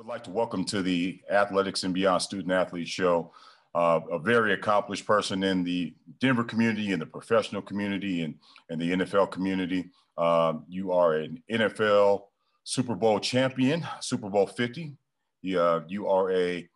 would like to welcome to the Athletics and Beyond Student Athlete Show uh, a very accomplished person in the Denver community, in the professional community, and, and the NFL community. Um, you are an NFL Super Bowl champion, Super Bowl 50. You, uh, you are a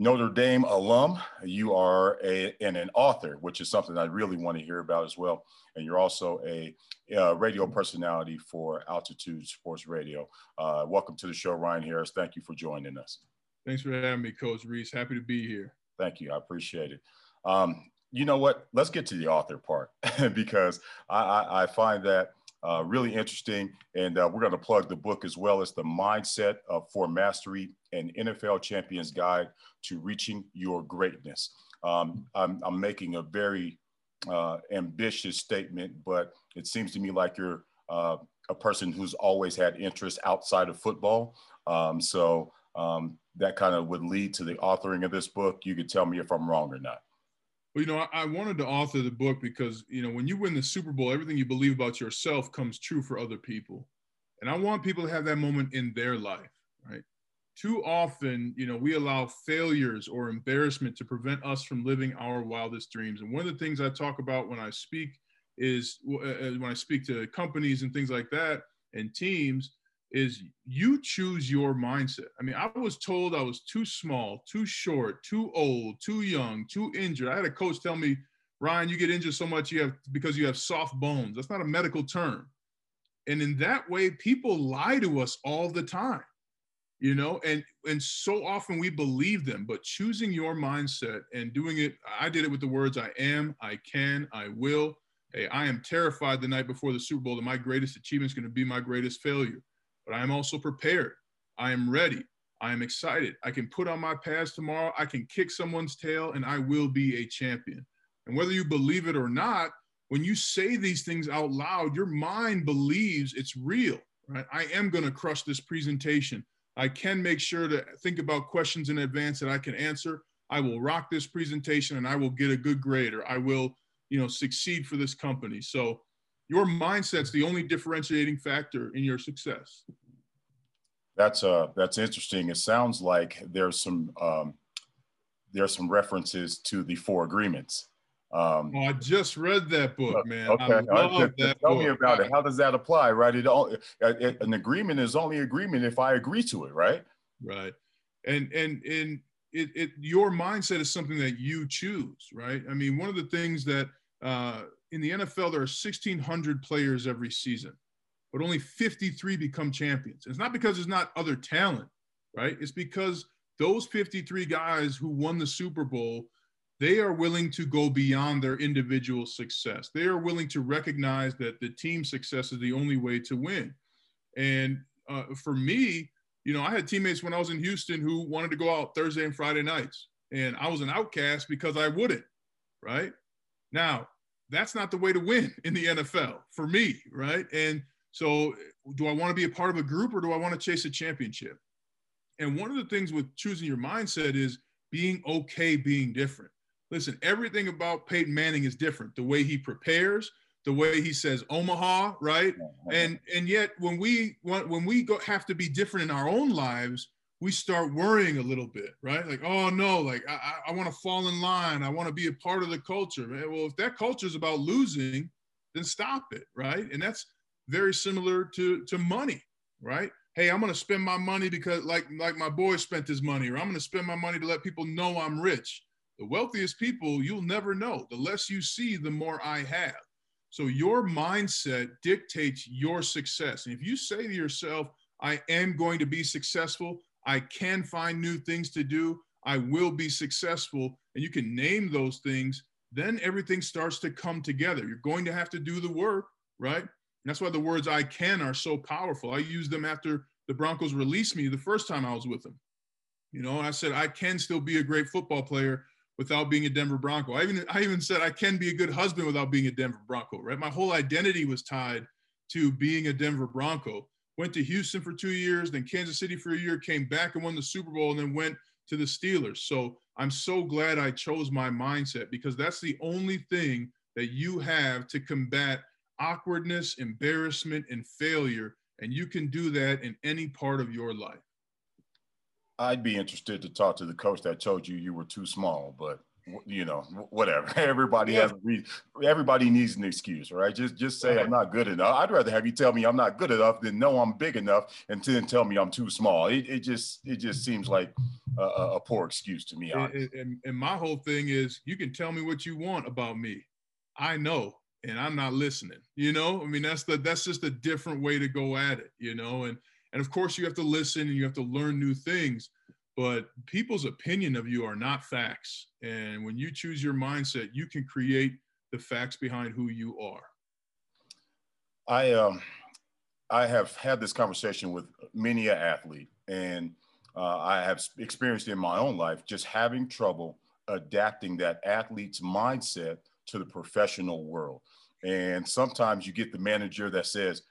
Notre Dame alum. You are a, and an author, which is something I really want to hear about as well. And you're also a, a radio personality for Altitude Sports Radio. Uh, welcome to the show, Ryan Harris. Thank you for joining us. Thanks for having me, Coach Reese. Happy to be here. Thank you. I appreciate it. Um, you know what? Let's get to the author part because I, I, I, find that uh, really interesting. And uh, we're going to plug the book as well as the Mindset of, for Mastery and NFL Champion's Guide to Reaching Your Greatness. Um, I'm, I'm, making a very uh, ambitious statement, but it seems to me like you're uh, a person who's always had interest outside of football. Um, so um, that kind of would lead to the authoring of this book. You could tell me if I'm wrong or not. Well, you know, I, I wanted to author the book because, you know, when you win the Super Bowl, everything you believe about yourself comes true for other people. And I want people to have that moment in their life, right? Too often, you know, we allow failures or embarrassment to prevent us from living our wildest dreams. And one of the things I talk about when I speak is uh, uh, when I speak to companies and things like that and teams is you choose your mindset. I mean, I was told I was too small, too short, too old, too young, too injured. I had a coach tell me, Ryan, you get injured so much you have because you have soft bones. That's not a medical term. And in that way, people lie to us all the time. You know, and and so often we believe them, but choosing your mindset and doing it, I did it with the words I am, I can, I will. Hey, I am terrified the night before the Super Bowl that my greatest achievement is going to be my greatest failure but I am also prepared. I am ready. I am excited. I can put on my pads tomorrow. I can kick someone's tail and I will be a champion. And whether you believe it or not, when you say these things out loud, your mind believes it's real, right? I am going to crush this presentation. I can make sure to think about questions in advance that I can answer. I will rock this presentation and I will get a good grade or I will, you know, succeed for this company. So your mindset's the only differentiating factor in your success. That's uh that's interesting. It sounds like there's some um, there's some references to the four agreements. Um, oh, I just read that book, man. Okay, I love that tell book. me about it. How does that apply? Right, it, all, it, an agreement is only agreement if I agree to it, right? Right, and and and it, it your mindset is something that you choose, right? I mean, one of the things that uh, in the NFL, there are 1,600 players every season, but only 53 become champions. it's not because there's not other talent, right? It's because those 53 guys who won the Super Bowl, they are willing to go beyond their individual success. They are willing to recognize that the team success is the only way to win. And uh, for me, you know, I had teammates when I was in Houston who wanted to go out Thursday and Friday nights, and I was an outcast because I wouldn't, right? Now, that's not the way to win in the NFL for me, right? And so, do I want to be a part of a group or do I want to chase a championship? And one of the things with choosing your mindset is being okay being different. Listen, everything about Peyton Manning is different. The way he prepares, the way he says Omaha, right? And and yet when we when we go have to be different in our own lives, we start worrying a little bit, right? Like, oh no, like I, I want to fall in line. I want to be a part of the culture. Well, if that culture is about losing, then stop it, right? And that's very similar to to money, right? Hey, I'm gonna spend my money because like like my boy spent his money, or I'm gonna spend my money to let people know I'm rich. The wealthiest people you'll never know. The less you see, the more I have. So your mindset dictates your success. And if you say to yourself, I am going to be successful, I can find new things to do. I will be successful. And you can name those things. Then everything starts to come together. You're going to have to do the work, right? And that's why the words I can are so powerful. I used them after the Broncos released me the first time I was with them. You know, I said I can still be a great football player without being a Denver Bronco. I even I even said I can be a good husband without being a Denver Bronco, right? My whole identity was tied to being a Denver Bronco went to Houston for two years, then Kansas City for a year, came back and won the Super Bowl, and then went to the Steelers. So I'm so glad I chose my mindset because that's the only thing that you have to combat awkwardness, embarrassment, and failure. And you can do that in any part of your life. I'd be interested to talk to the coach that told you you were too small, but you know, whatever. Everybody yeah. has a reason. Everybody needs an excuse, right? Just just say right. I'm not good enough. I'd rather have you tell me I'm not good enough than know I'm big enough and then tell me I'm too small. It, it just it just seems like a, a poor excuse to me. And, and, and my whole thing is, you can tell me what you want about me. I know, and I'm not listening. You know, I mean that's the that's just a different way to go at it. You know, and and of course you have to listen and you have to learn new things but people's opinion of you are not facts. And when you choose your mindset, you can create the facts behind who you are. I um, I have had this conversation with many an athlete, and uh, I have experienced in my own life just having trouble adapting that athlete's mindset to the professional world. And sometimes you get the manager that says,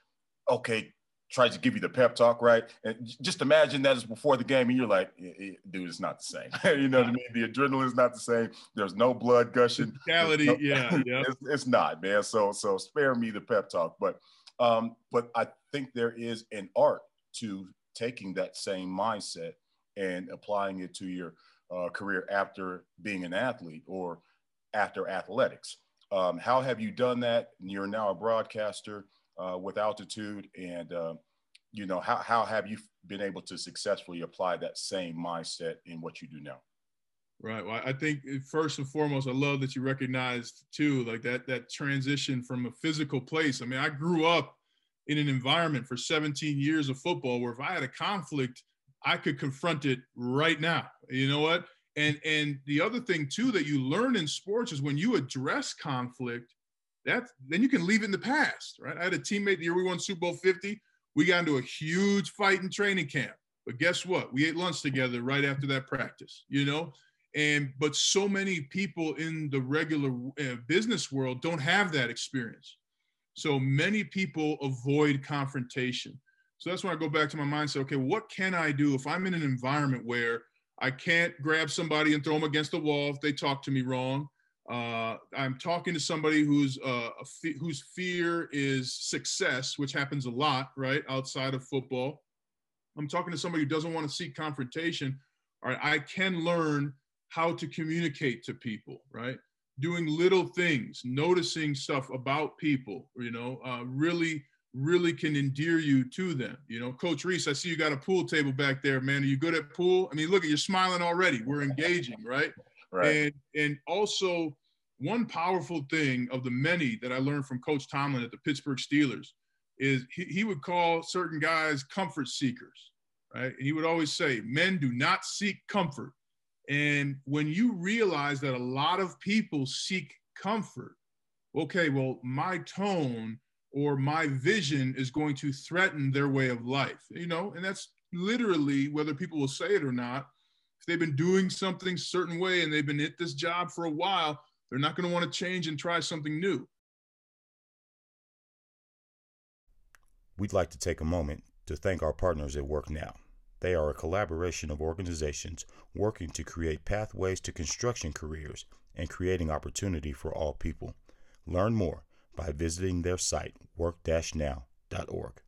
"Okay, tries to give you the pep talk, right? And just imagine that is before the game, and you're like, dude, it's not the same. you know what I mean? The adrenaline is not the same. There's no blood gushing. Reality, no, yeah, yeah. It's, it's, not, man. So, so spare me the pep talk. But, um, but I think there is an art to taking that same mindset and applying it to your uh, career after being an athlete or after athletics. Um, how have you done that? You're now a broadcaster uh, with altitude and uh, you know how, how have you been able to successfully apply that same mindset in what you do now? Right. Well i think uh, first and foremost i love that you recognized too like that that transition from a physical place. I mean i grew up in an environment for 17 years of football where if i had a conflict i could confront it right now. You know what? And and the other thing too that you learn in sports is when you address conflict that's then you can leave it in the past, right? I had a teammate the year we won Super Bowl 50. We got into a huge fight in training camp. But guess what? We ate lunch together right after that practice, you know? And but so many people in the regular uh, business world don't have that experience. So many people avoid confrontation. So that's when I go back to my mindset. Okay, what can I do if I'm in an environment where I can't grab somebody and throw them against the wall if they talk to me wrong? Uh, I'm talking to somebody who's uh, whose fear is success, which happens a lot, right, outside of football. I'm talking to somebody who doesn't want to seek confrontation. All right, I can learn how to communicate to people, right? Doing little things, noticing stuff about people, you know, uh, really, really can endear you to them. You know, Coach Reese, I see you got a pool table back there, man. Are you good at pool? I mean, look at you're smiling already. We're engaging, right? Right. And and also one powerful thing of the many that I learned from Coach Tomlin at the Pittsburgh Steelers is he, he would call certain guys comfort seekers, right? And he would always say, men do not seek comfort. And when you realize that a lot of people seek comfort, okay, well, my tone or my vision is going to threaten their way of life, you know, and that's literally whether people will say it or not they've been doing something certain way and they've been at this job for a while, they're not going to want to change and try something new. We'd like to take a moment to thank our partners at Work Now. They are a collaboration of organizations working to create pathways to construction careers and creating opportunity for all people. Learn more by visiting their site, work-now.org.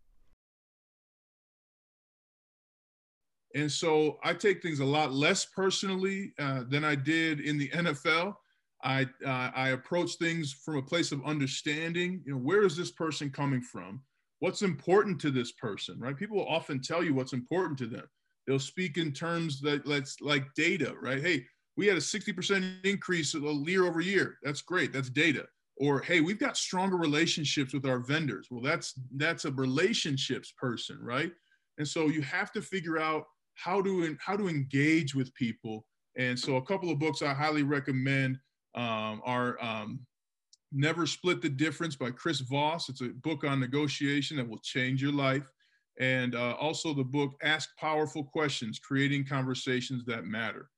And so I take things a lot less personally uh, than I did in the NFL. I uh, I approach things from a place of understanding. You know, where is this person coming from? What's important to this person? Right? People will often tell you what's important to them. They'll speak in terms that let's like data. Right? Hey, we had a 60% increase year over year. That's great. That's data. Or hey, we've got stronger relationships with our vendors. Well, that's that's a relationships person, right? And so you have to figure out how to how to engage with people. And so a couple of books I highly recommend um, are um, Never Split the Difference by Chris Voss. It's a book on negotiation that will change your life. And uh, also the book Ask Powerful Questions, Creating Conversations That Matter.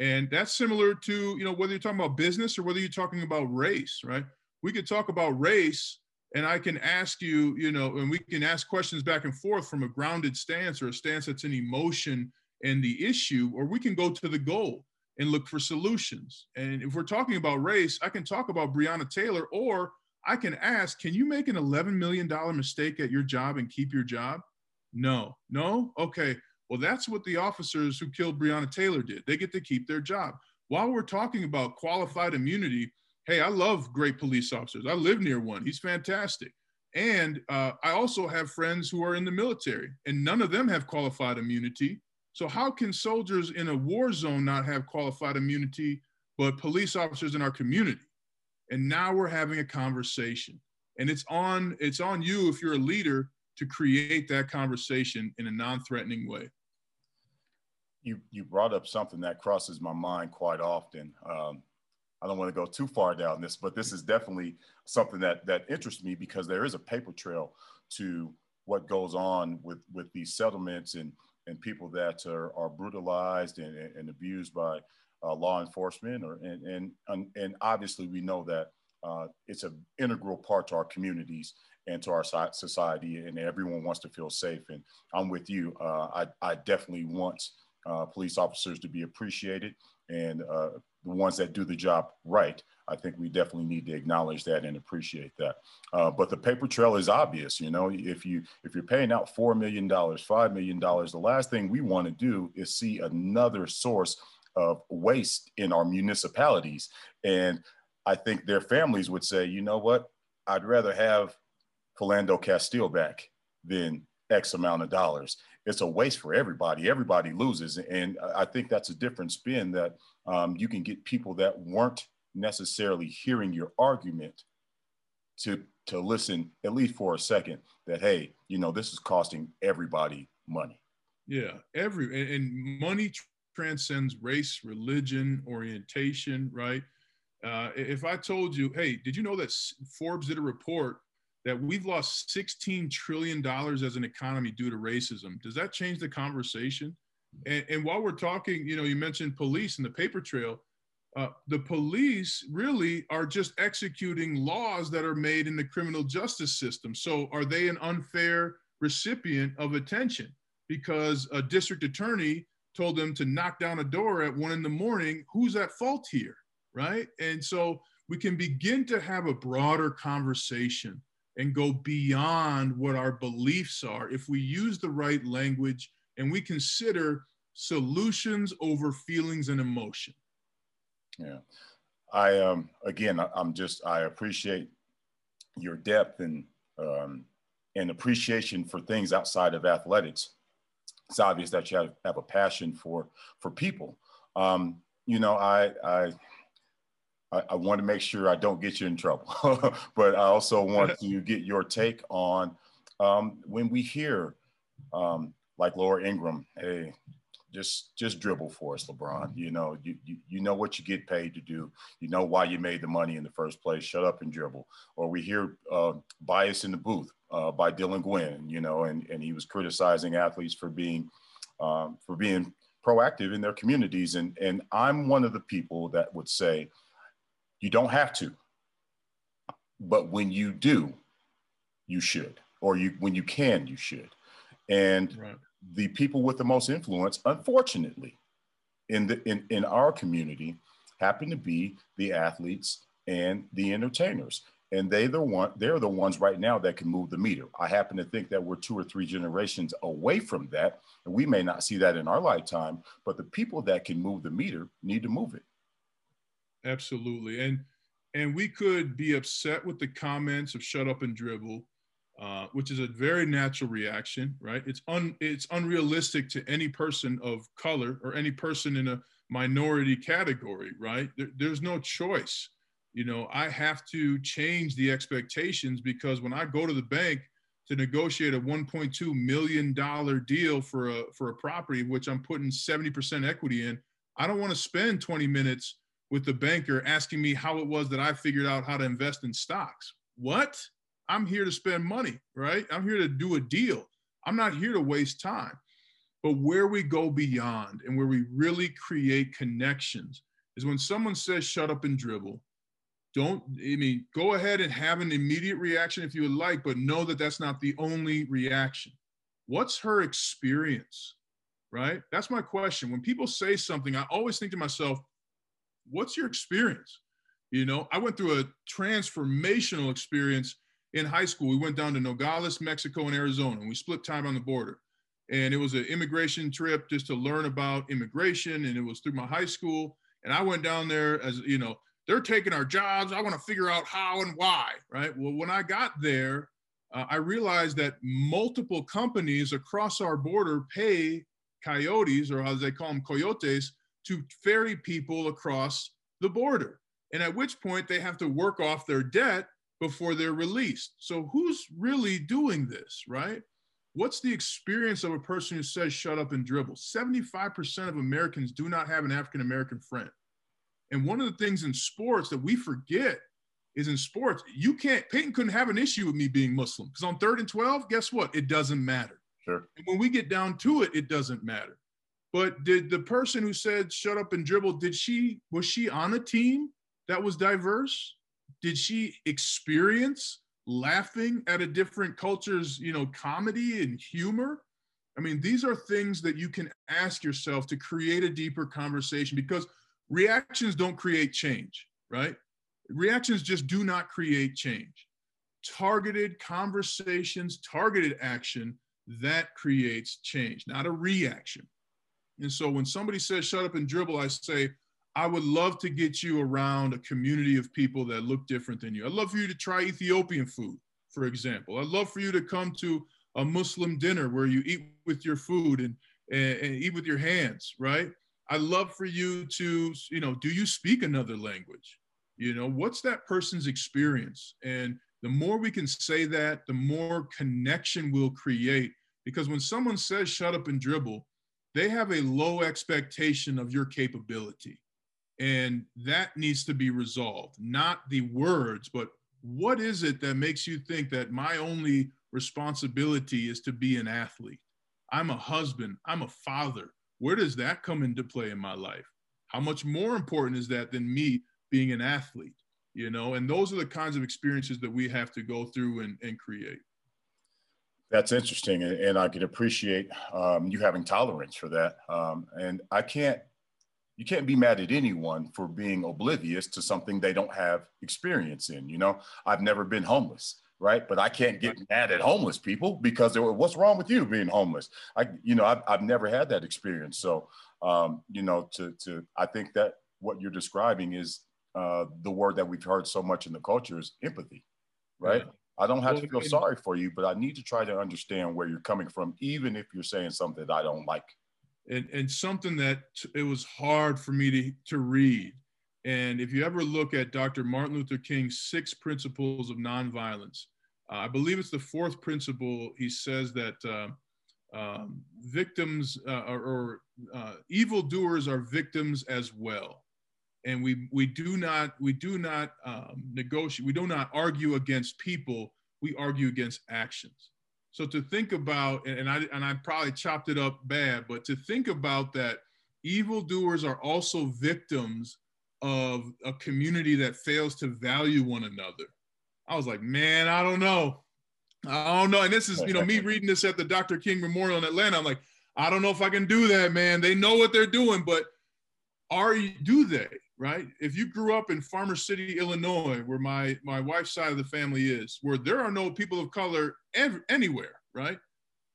And that's similar to, you know, whether you're talking about business or whether you're talking about race, right? We could talk about race and I can ask you, you know, and we can ask questions back and forth from a grounded stance or a stance that's in emotion and the issue, or we can go to the goal and look for solutions. And if we're talking about race, I can talk about Breonna Taylor, or I can ask, can you make an $11 million mistake at your job and keep your job? No, no? Okay. Well, that's what the officers who killed Breonna Taylor did. They get to keep their job. While we're talking about qualified immunity, hey, I love great police officers. I live near one. He's fantastic. And uh, I also have friends who are in the military, and none of them have qualified immunity. So, how can soldiers in a war zone not have qualified immunity, but police officers in our community? And now we're having a conversation, and it's on it's on you if you're a leader to create that conversation in a non-threatening way. You you brought up something that crosses my mind quite often. Um, I don't want to go too far down this, but this is definitely something that that interests me because there is a paper trail to what goes on with with these settlements and and people that are, are brutalized and, and abused by uh, law enforcement or and, and and obviously we know that uh, it's an integral part to our communities and to our society and everyone wants to feel safe. And i'm with you uh, I, I definitely want uh, police officers to be appreciated and uh, the ones that do the job right. I think we definitely need to acknowledge that and appreciate that. Uh, but the paper trail is obvious. You know, if you if you're paying out four million dollars, five million dollars, the last thing we want to do is see another source of waste in our municipalities. And I think their families would say, you know what, I'd rather have Philando Castile back than X amount of dollars it's a waste for everybody. Everybody loses. And I think that's a different spin that um, you can get people that weren't necessarily hearing your argument to to listen at least for a second that hey you know this is costing everybody money yeah every and, and money transcends race religion orientation right uh, if i told you hey did you know that forbes did a report that we've lost $16 trillion as an economy due to racism. Does that change the conversation? And, and while we're talking, you know, you mentioned police and the paper trail. Uh, the police really are just executing laws that are made in the criminal justice system. So are they an unfair recipient of attention because a district attorney told them to knock down a door at one in the morning? Who's at fault here? Right. And so we can begin to have a broader conversation and go beyond what our beliefs are if we use the right language and we consider solutions over feelings and emotion. Yeah. I um again I'm just I appreciate your depth and um and appreciation for things outside of athletics. It's obvious that you have, have a passion for for people. Um, you know, I I I, I want to make sure I don't get you in trouble, but I also want to get your take on um, when we hear um, like Laura Ingraham, hey, just just dribble for us, LeBron. You know, you, you you know what you get paid to do. You know why you made the money in the first place. Shut up and dribble. Or we hear uh, bias in the booth uh, by Dylan Gwinn. You know, and and he was criticizing athletes for being um, for being proactive in their communities. And and I'm one of the people that would say you don't have to. But when you do, you should. Or you when you can, you should. And right. the people with the most influence, unfortunately, in the in, in our community happen to be the athletes and the entertainers and they the one they're the ones right now that can move the meter i happen to think that we're two or three generations away from that and we may not see that in our lifetime but the people that can move the meter need to move it absolutely. And and we could be upset with the comments of "shut up and dribble," uh, which is a very natural reaction, right? It's un it's unrealistic to any person of color or any person in a minority category, right? There, there's no choice. You know, I have to change the expectations because when I go to the bank to negotiate a 1.2 million dollar deal for a for a property which I'm putting 70% equity in, I don't want to spend 20 minutes with the banker asking me how it was that I figured out how to invest in stocks. What? I'm here to spend money, right? I'm here to do a deal. I'm not here to waste time. But where we go beyond and where we really create connections is when someone says, shut up and dribble. Don't, I mean, go ahead and have an immediate reaction if you would like, but know that that's not the only reaction. What's her experience, right? That's my question. When people say something, I always think to myself, what's your experience? You know, I went through a transformational experience in high school. We went down to Nogales, Mexico, and Arizona, and we split time on the border. and it was an immigration trip just to learn about immigration, and it was through my high school. And I went down there as you know, they're taking our jobs. I want to figure out how and why, right? Well, when I got there, uh, I realized that multiple companies across our border pay coyotes, or as they call them, coyotes, to ferry people across the border. And at which point they have to work off their debt before they're released. So who's really doing this, right? What's the experience of a person who says shut up and dribble? 75% of Americans do not have an African American friend. And one of the things in sports that we forget is in sports, you can't, Peyton couldn't have an issue with me being Muslim because on third and 12, guess what? It doesn't matter. Sure. And when we get down to it, it doesn't matter. But did the person who said shut up and dribble, did she, was she on a team that was diverse? Did she experience laughing at a different culture's, you know, comedy and humor? I mean, these are things that you can ask yourself to create a deeper conversation because reactions don't create change, right? Reactions just do not create change. Targeted conversations, targeted action, that creates change, not a reaction. And so when somebody says shut up and dribble, I say, I would love to get you around a community of people that look different than you. I'd love for you to try Ethiopian food, for example. I'd love for you to come to a Muslim dinner where you eat with your food and, and, and eat with your hands, right? I'd love for you to, you know, do you speak another language? You know, what's that person's experience? And the more we can say that, the more connection we'll create. Because when someone says shut up and dribble, they have a low expectation of your capability. And that needs to be resolved, not the words, but what is it that makes you think that my only responsibility is to be an athlete? I'm a husband, I'm a father. Where does that come into play in my life? How much more important is that than me being an athlete? You know, and those are the kinds of experiences that we have to go through and, and create. That's interesting, and, I can appreciate um, you having tolerance for that. Um, and I can't you can't be mad at anyone for being oblivious to something they don't have experience in. You know, I've never been homeless, right? But I can't get mad at homeless people because were, what's wrong with you being homeless? I, you know, I've, I've never had that experience. So, um, you know, to, to, I think that what you're describing is uh, the word that we've heard so much in the culture is empathy, right? Yeah. I don't have to feel sorry for you, but I need to try to understand where you're coming from, even if you're saying something that I don't like and, and something that it was hard for me to, to read. And if you ever look at Dr. Martin Luther King's six principles of nonviolence, uh, I believe it's the fourth principle. He says that uh, um, victims uh, or, or uh, evildoers are victims as well. And we, we do not, we do not um, negotiate, we do not argue against people, we argue against actions. So to think about, and I and I probably chopped it up bad, but to think about that evildoers are also victims of a community that fails to value one another. I was like, man, I don't know. I don't know. And this is, you know, me reading this at the Dr. King Memorial in Atlanta. I'm like, I don't know if I can do that, man. They know what they're doing, but are you do they? Right? If you grew up in Farmer City, Illinois, where my my wife's side of the family is, where there are no people of color anywhere, right?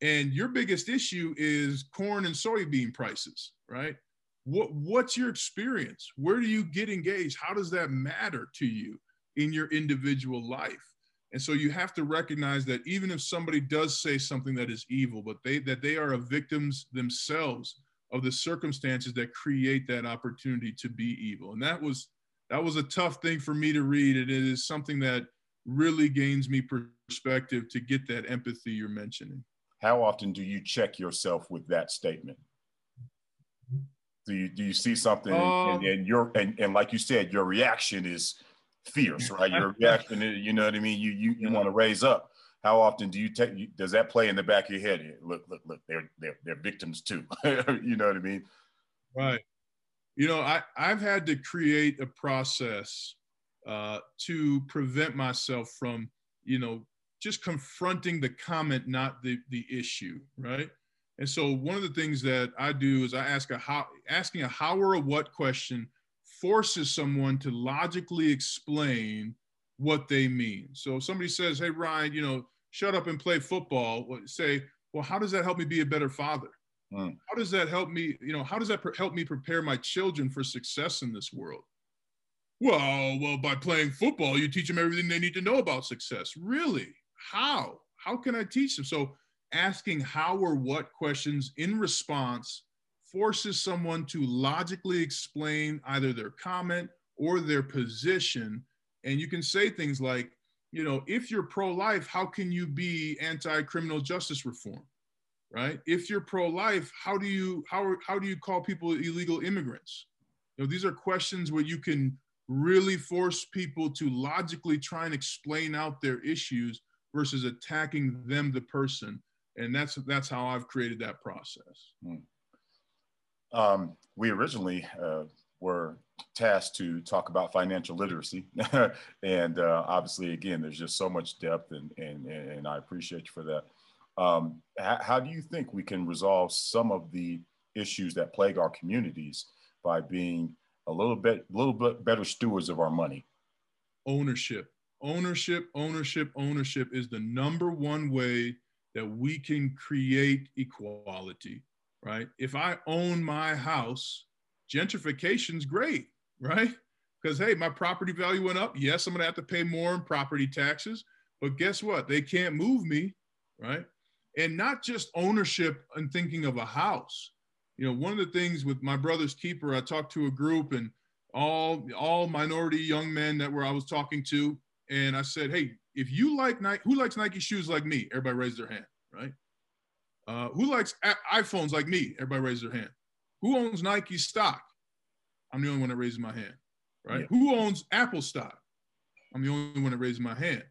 And your biggest issue is corn and soybean prices, right? What what's your experience? Where do you get engaged? How does that matter to you in your individual life? And so you have to recognize that even if somebody does say something that is evil, but they that they are victims themselves of the circumstances that create that opportunity to be evil. And that was that was a tough thing for me to read. And it is something that really gains me perspective to get that empathy you're mentioning. How often do you check yourself with that statement? Do you do you see something um, and, and your and, and like you said, your reaction is fierce, right? Your reaction, you know what I mean? You you, you want to raise up how often do you take does that play in the back of your head? Look look look they're they're, they're victims too. You know what i mean? Right. You know i i've had to create a process uh, to prevent myself from you know just confronting the comment not the the issue right? And so one of the things that i do is i ask a how asking a how or a what question forces someone to logically explain what they mean so if somebody says hey ryan you know shut up and play football, say, well, how does that help me be a better father? Mm. How does that help me? You know, how does that help me prepare my children for success in this world? Well, well, by playing football, you teach them everything they need to know about success. Really? How? How can I teach them? So asking how or what questions in response forces someone to logically explain either their comment or their position. And you can say things like, you know, if you're pro life, how can you be anti criminal justice reform? Right? If you're pro life, how do you how how do you call people illegal immigrants? You know, these are questions where you can really force people to logically try and explain out their issues versus attacking them the person and that's that's how i've created that process hmm. um, we originally uh, were tasked to talk about financial literacy and uh, obviously again there's just so much depth and and, and i appreciate you for that um, how, how do you think we can resolve some of the issues that plague our communities by being a little bit, little bit better stewards of our money? Ownership, ownership, ownership, ownership is the number one way that we can create equality, right? If I own my house, gentrification's great, right? Because hey, my property value went up. Yes, I'm gonna have to pay more in property taxes, but guess what? They can't move me, right? And not just ownership and thinking of a house you know, one of the things with my brother's keeper, I talked to a group and all all minority young men that were I was talking to, and I said, hey, if you like Nike, who likes Nike shoes like me? Everybody raised their hand, right? Uh, who likes iPhones like me? Everybody raised their hand. Who owns Nike stock? I'm the only one that raises my hand, right? Yeah. Who owns Apple stock? I'm the only one that raises my hand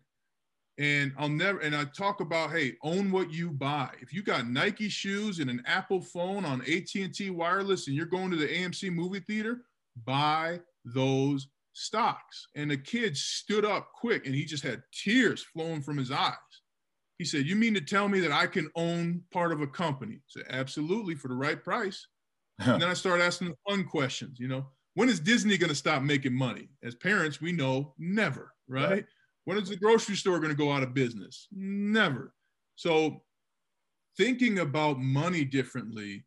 and I'll never and I talk about hey own what you buy if you got Nike shoes and an Apple phone on AT&T wireless and you're going to the AMC movie theater buy those stocks and the kid stood up quick and he just had tears flowing from his eyes he said you mean to tell me that I can own part of a company I said absolutely for the right price and then I start asking the fun questions you know when is Disney going to stop making money as parents we know never right. right when is the grocery store going to go out of business? Never. So, thinking about money differently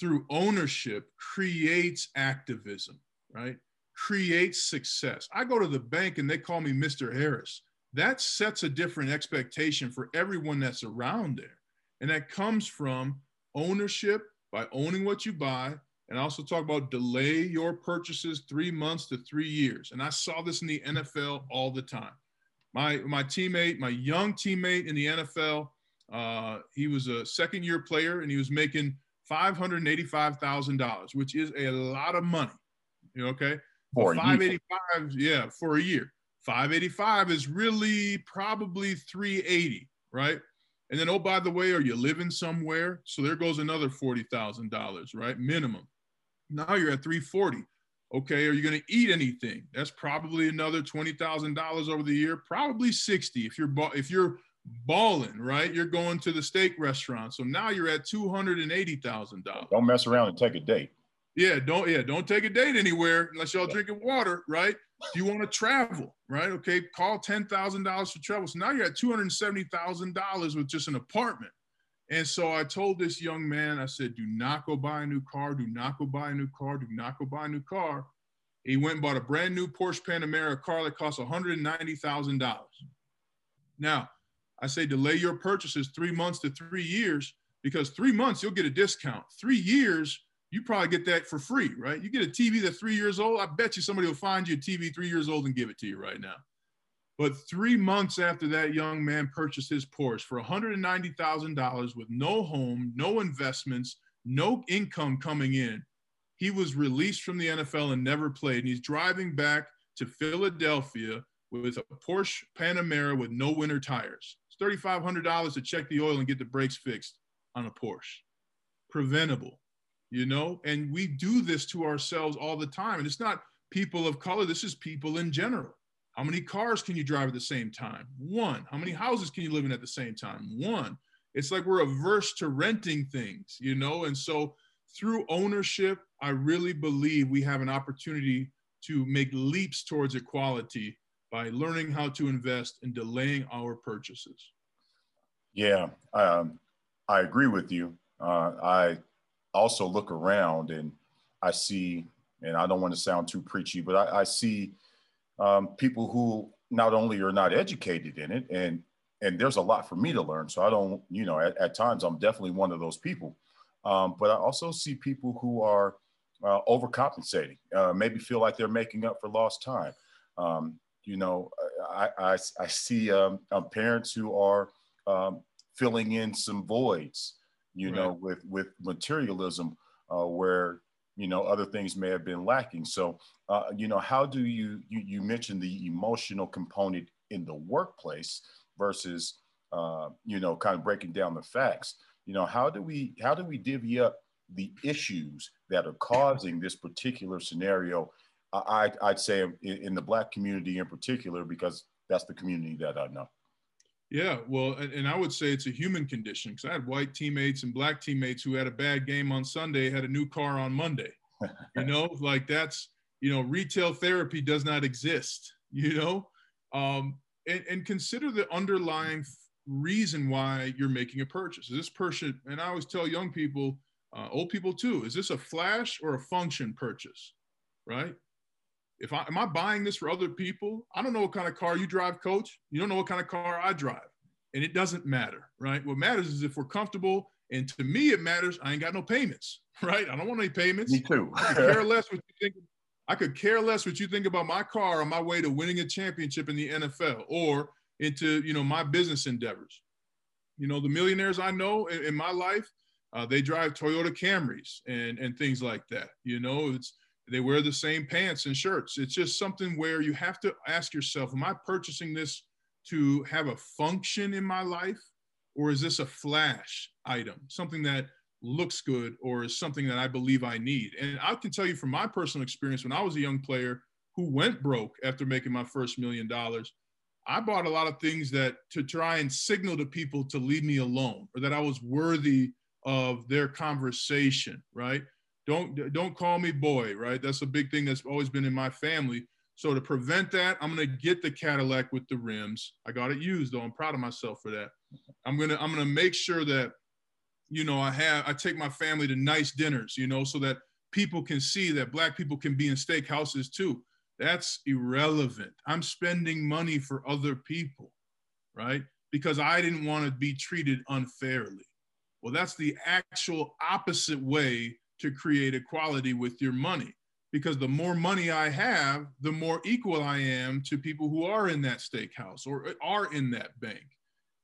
through ownership creates activism, right? Creates success. I go to the bank and they call me Mr. Harris. That sets a different expectation for everyone that's around there. And that comes from ownership by owning what you buy. And I also talk about delay your purchases three months to three years. And I saw this in the NFL all the time my my teammate, my young teammate in the NFL, uh, he was a second year player and he was making five hundred eighty five thousand dollars, which is a lot of money. You know, okay, for five eighty five, yeah, for a year. Five eighty five is really probably three eighty, right? And then, oh, by the way, are you living somewhere? So there goes another forty thousand dollars, right, minimum. Now you're at three forty. Okay, are you going to eat anything? That's probably another twenty thousand dollars over the year. Probably sixty if you're if you're balling, right? You're going to the steak restaurant, so now you're at two hundred and eighty thousand dollars. Don't mess around and take a date. Yeah, don't yeah, don't take a date anywhere unless y'all drinking water, right? Do you want to travel, right? Okay, call ten thousand dollars for travel. So now you're at two hundred seventy thousand dollars with just an apartment. And so I told this young man, I said, do not go buy a new car, do not go buy a new car, do not go buy a new car. He went and bought a brand new Porsche Panamera car that cost $190,000. Now, I say delay your purchases three months to three years because three months you'll get a discount. Three years, you probably get that for free, right? You get a TV that's three years old. I bet you somebody will find you a TV three years old and give it to you right now. But three months after that young man purchased his Porsche for $190,000 with no home, no investments, no income coming in, he was released from the NFL and never played. And he's driving back to Philadelphia with a Porsche Panamera with no winter tires. It's $3,500 to check the oil and get the brakes fixed on a Porsche. Preventable, you know? And we do this to ourselves all the time. And it's not people of color, this is people in general. How many cars can you drive at the same time? One. How many houses can you live in at the same time? One. It's like we're averse to renting things, you know? And so through ownership, I really believe we have an opportunity to make leaps towards equality by learning how to invest and delaying our purchases. Yeah. Um, I agree with you. Uh, I also look around and I see, and I don't want to sound too preachy, but I, I see um, people who not only are not educated in it, and and there's a lot for me to learn. So I don't, you know, at, at times I'm definitely one of those people. Um, but I also see people who are uh, overcompensating, uh, maybe feel like they're making up for lost time. Um, you know, I, I, I see um, um, parents who are um, filling in some voids, you right. know, with, with materialism uh, where, you know, other things may have been lacking. So, uh, you know, how do you, you, you mentioned the emotional component in the workplace versus, uh, you know, kind of breaking down the facts, you know, how do we, how do we divvy up the issues that are causing this particular scenario I, I'd say in, in the black community in particular, because that's the community that I know. Yeah, well, and, and I would say it's a human condition because I had white teammates and black teammates who had a bad game on Sunday, had a new car on Monday. you know, like that's, you know, retail therapy does not exist, you know? Um, and, and consider the underlying reason why you're making a purchase. Is this person, and I always tell young people, uh, old people too, is this a flash or a function purchase, right? If I am I buying this for other people, I don't know what kind of car you drive, coach. You don't know what kind of car I drive. And it doesn't matter, right? What matters is if we're comfortable. And to me, it matters. I ain't got no payments, right? I don't want any payments. Me too. I care less what you think. I could care less what you think about my car on my way to winning a championship in the NFL or into you know my business endeavors. You know the millionaires I know in, in my life, uh, they drive Toyota Camrys and and things like that. You know it's they wear the same pants and shirts. It's just something where you have to ask yourself, am I purchasing this to have a function in my life? Or is this a flash item, something that looks good or is something that I believe I need? And I can tell you from my personal experience, when I was a young player who went broke after making my first million dollars, I bought a lot of things that to try and signal to people to leave me alone or that I was worthy of their conversation, right? Don't don't call me boy, right? That's a big thing that's always been in my family. So to prevent that, I'm gonna get the Cadillac with the rims. I got it used though. I'm proud of myself for that. I'm gonna I'm gonna make sure that you know I have I take my family to nice dinners, you know, so that people can see that black people can be in steakhouses too. That's irrelevant. I'm spending money for other people, right? Because I didn't want to be treated unfairly. Well, that's the actual opposite way to create equality with your money. Because the more money I have, the more equal I am to people who are in that steakhouse or are in that bank.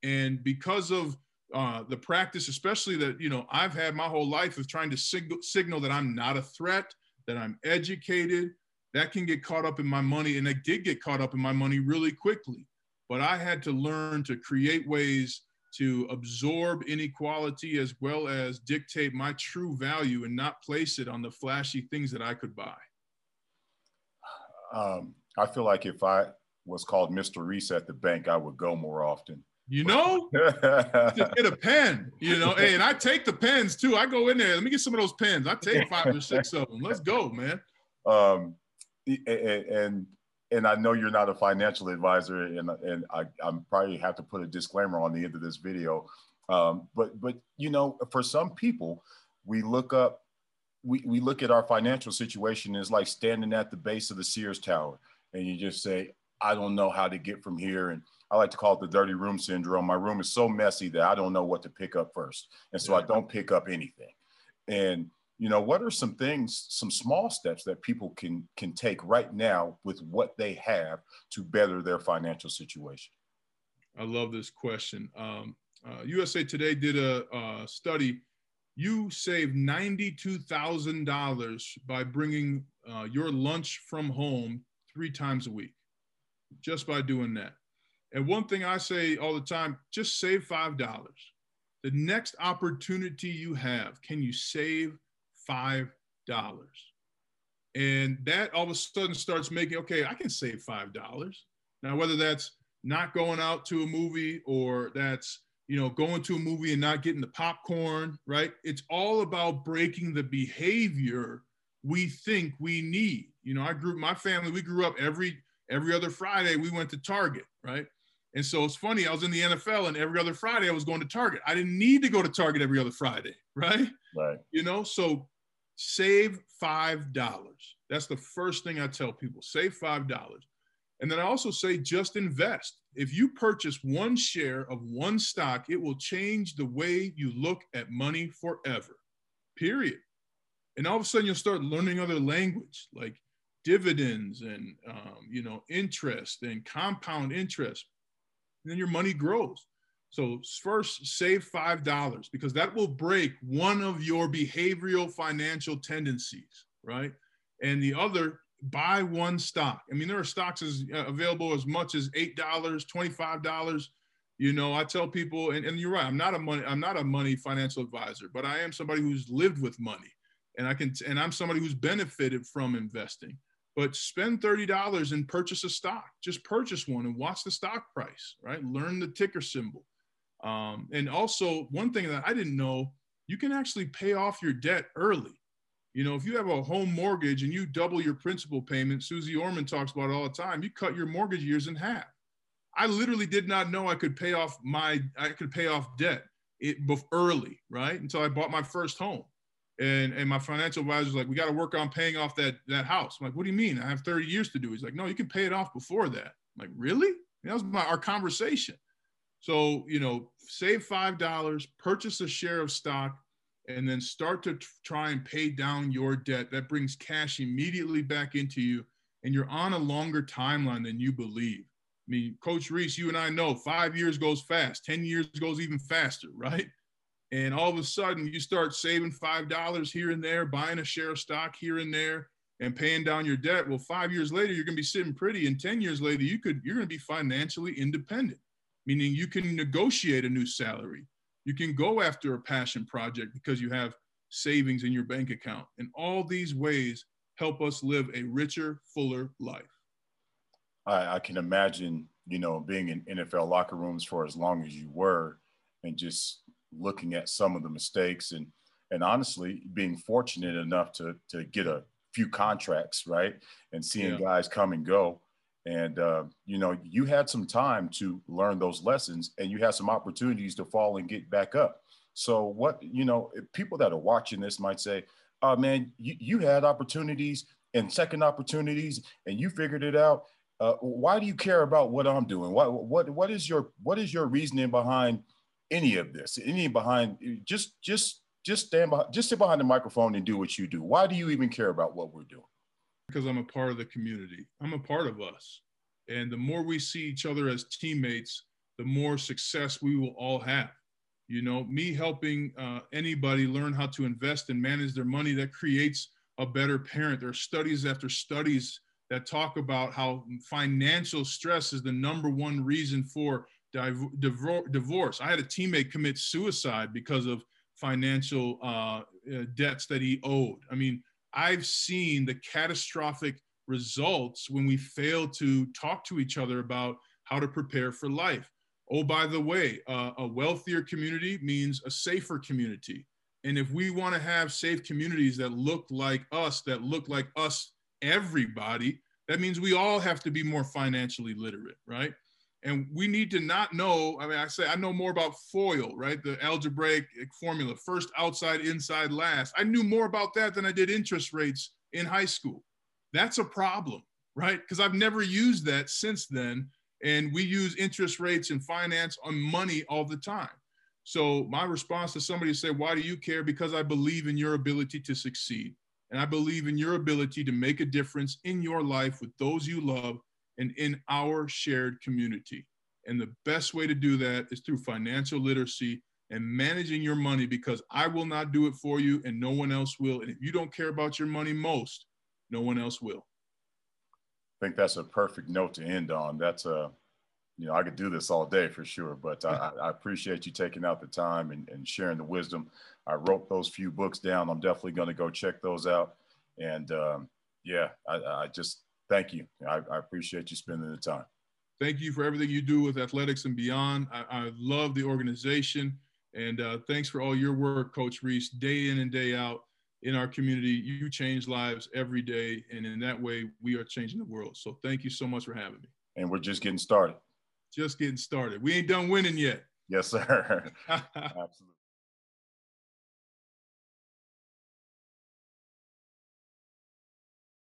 And because of uh, the practice, especially that, you know, I've had my whole life of trying to sig- signal that I'm not a threat, that I'm educated, that can get caught up in my money. And I did get caught up in my money really quickly. But I had to learn to create ways to absorb inequality as well as dictate my true value and not place it on the flashy things that I could buy? Um, I feel like if I was called Mr. Reese at the bank, I would go more often. You know, to get a pen, you know, hey, and I take the pens too. I go in there. Let me get some of those pens. I take five or six of them. Let's go, man. Um, and, and I know you're not a financial advisor, and and I I'm probably have to put a disclaimer on the end of this video. Um, but but you know, for some people, we look up, we we look at our financial situation as like standing at the base of the Sears Tower, and you just say, I don't know how to get from here, and I like to call it the dirty room syndrome. My room is so messy that I don't know what to pick up first, and so yeah. I don't pick up anything, and you know what are some things some small steps that people can can take right now with what they have to better their financial situation? I love this question. Um, uh, usa today did a, a study. You save $92000 by bringing uh, your lunch from home three times a week just by doing that. And one thing i say all the time just save $5 the next opportunity you have can you save $5. And that all of a sudden starts making, okay, I can save $5. Now, whether that's not going out to a movie or that's, you know, going to a movie and not getting the popcorn, right? It's all about breaking the behavior we think we need. You know, I grew my family, we grew up every every other Friday we went to Target, right? And so it's funny, I was in the NFL and every other Friday I was going to Target. I didn't need to go to Target every other Friday, right? Right. You know, so save $5. That's the first thing I tell people save $5. And then I also say just invest. If you purchase one share of one stock, it will change the way you look at money forever, period. And all of a sudden, you'll start learning other language like dividends and um, you know interest and compound interest. And then your money grows. So first, save five dollars because that will break one of your behavioral financial tendencies, right? And the other, buy one stock. I mean, there are stocks as uh, available as much as eight dollars, twenty-five dollars. You know, I tell people, and, and you're right. I'm not a money. I'm not a money financial advisor, but I am somebody who's lived with money, and I can. And I'm somebody who's benefited from investing. But spend thirty dollars and purchase a stock. Just purchase one and watch the stock price. Right. Learn the ticker symbol. Um, and also, one thing that I didn't know, you can actually pay off your debt early. You know, if you have a home mortgage and you double your principal payment, Suze Orman talks about it all the time, you cut your mortgage years in half. I literally did not know I could pay off my I could pay off debt it early, right? Until I bought my first home. And, and my financial advisor was like, we got to work on paying off that that house. I'm like, what do you mean? I have 30 years to do. He's like, no, you can pay it off before that. I'm like, really? that was my our conversation. So, you know, save $5, purchase a share of stock, and then start to try and pay down your debt. That brings cash immediately back into you, and you're on a longer timeline than you believe. I mean, Coach Reese, you and I know five years goes fast, 10 years goes even faster, right? And all of a sudden, you start saving $5 here and there, buying a share of stock here and there, and paying down your debt. Well, five years later, you're going to be sitting pretty. And 10 years later, you could, you're going to be financially independent, meaning you can negotiate a new salary you can go after a passion project because you have savings in your bank account. And all these ways help us live a richer, fuller life. I, I can imagine, you know, being in NFL locker rooms for as long as you were and just looking at some of the mistakes and and honestly being fortunate enough to to get a few contracts right and seeing yeah. guys come and go and uh, you know you had some time to learn those lessons and you had some opportunities to fall and get back up. So what you know people that are watching this might say oh man you, you had opportunities and second opportunities and you figured it out. Uh, why do you care about what i'm doing? What what what is your what is your reasoning behind any of this? Any behind just just just stand behind just sit behind the microphone and do what you do. Why do you even care about what we're doing because I'm a part of the community. I'm a part of us. And the more we see each other as teammates, the more success we will all have. You know, me helping uh, anybody learn how to invest and manage their money, that creates a better parent. There are studies after studies that talk about how financial stress is the number one reason for div- divorce. I had a teammate commit suicide because of financial uh, uh, debts that he owed. I mean, I've seen the catastrophic results when we fail to talk to each other about how to prepare for life. Oh, by the way, uh, a wealthier community means a safer community. And if we want to have safe communities that look like us, that look like us, everybody, that means we all have to be more financially literate, right? And we need to not know. I mean, I say I know more about FOIL, right? The algebraic formula, first, outside, inside, last. I knew more about that than I did interest rates in high school. That's a problem, right? Because I've never used that since then. And we use interest rates and finance on money all the time. So my response to somebody say, why do you care? Because I believe in your ability to succeed. And I believe in your ability to make a difference in your life with those you love and in our shared community. And the best way to do that is through financial literacy and managing your money because I will not do it for you and no one else will. And if you don't care about your money most, no one else will. I think that's a perfect note to end on. That's a, you know, I could do this all day for sure, but I, I appreciate you taking out the time and, and, sharing the wisdom. I wrote those few books down. I'm definitely going to go check those out. And um, yeah, I, I just thank you. I, I, appreciate you spending the time. Thank you for everything you do with athletics and beyond. I, I love the organization. And uh, thanks for all your work, Coach Reese, day in and day out in our community. You change lives every day. And in that way, we are changing the world. So thank you so much for having me. And we're just getting started. Just getting started. We ain't done winning yet. Yes, sir. Absolutely.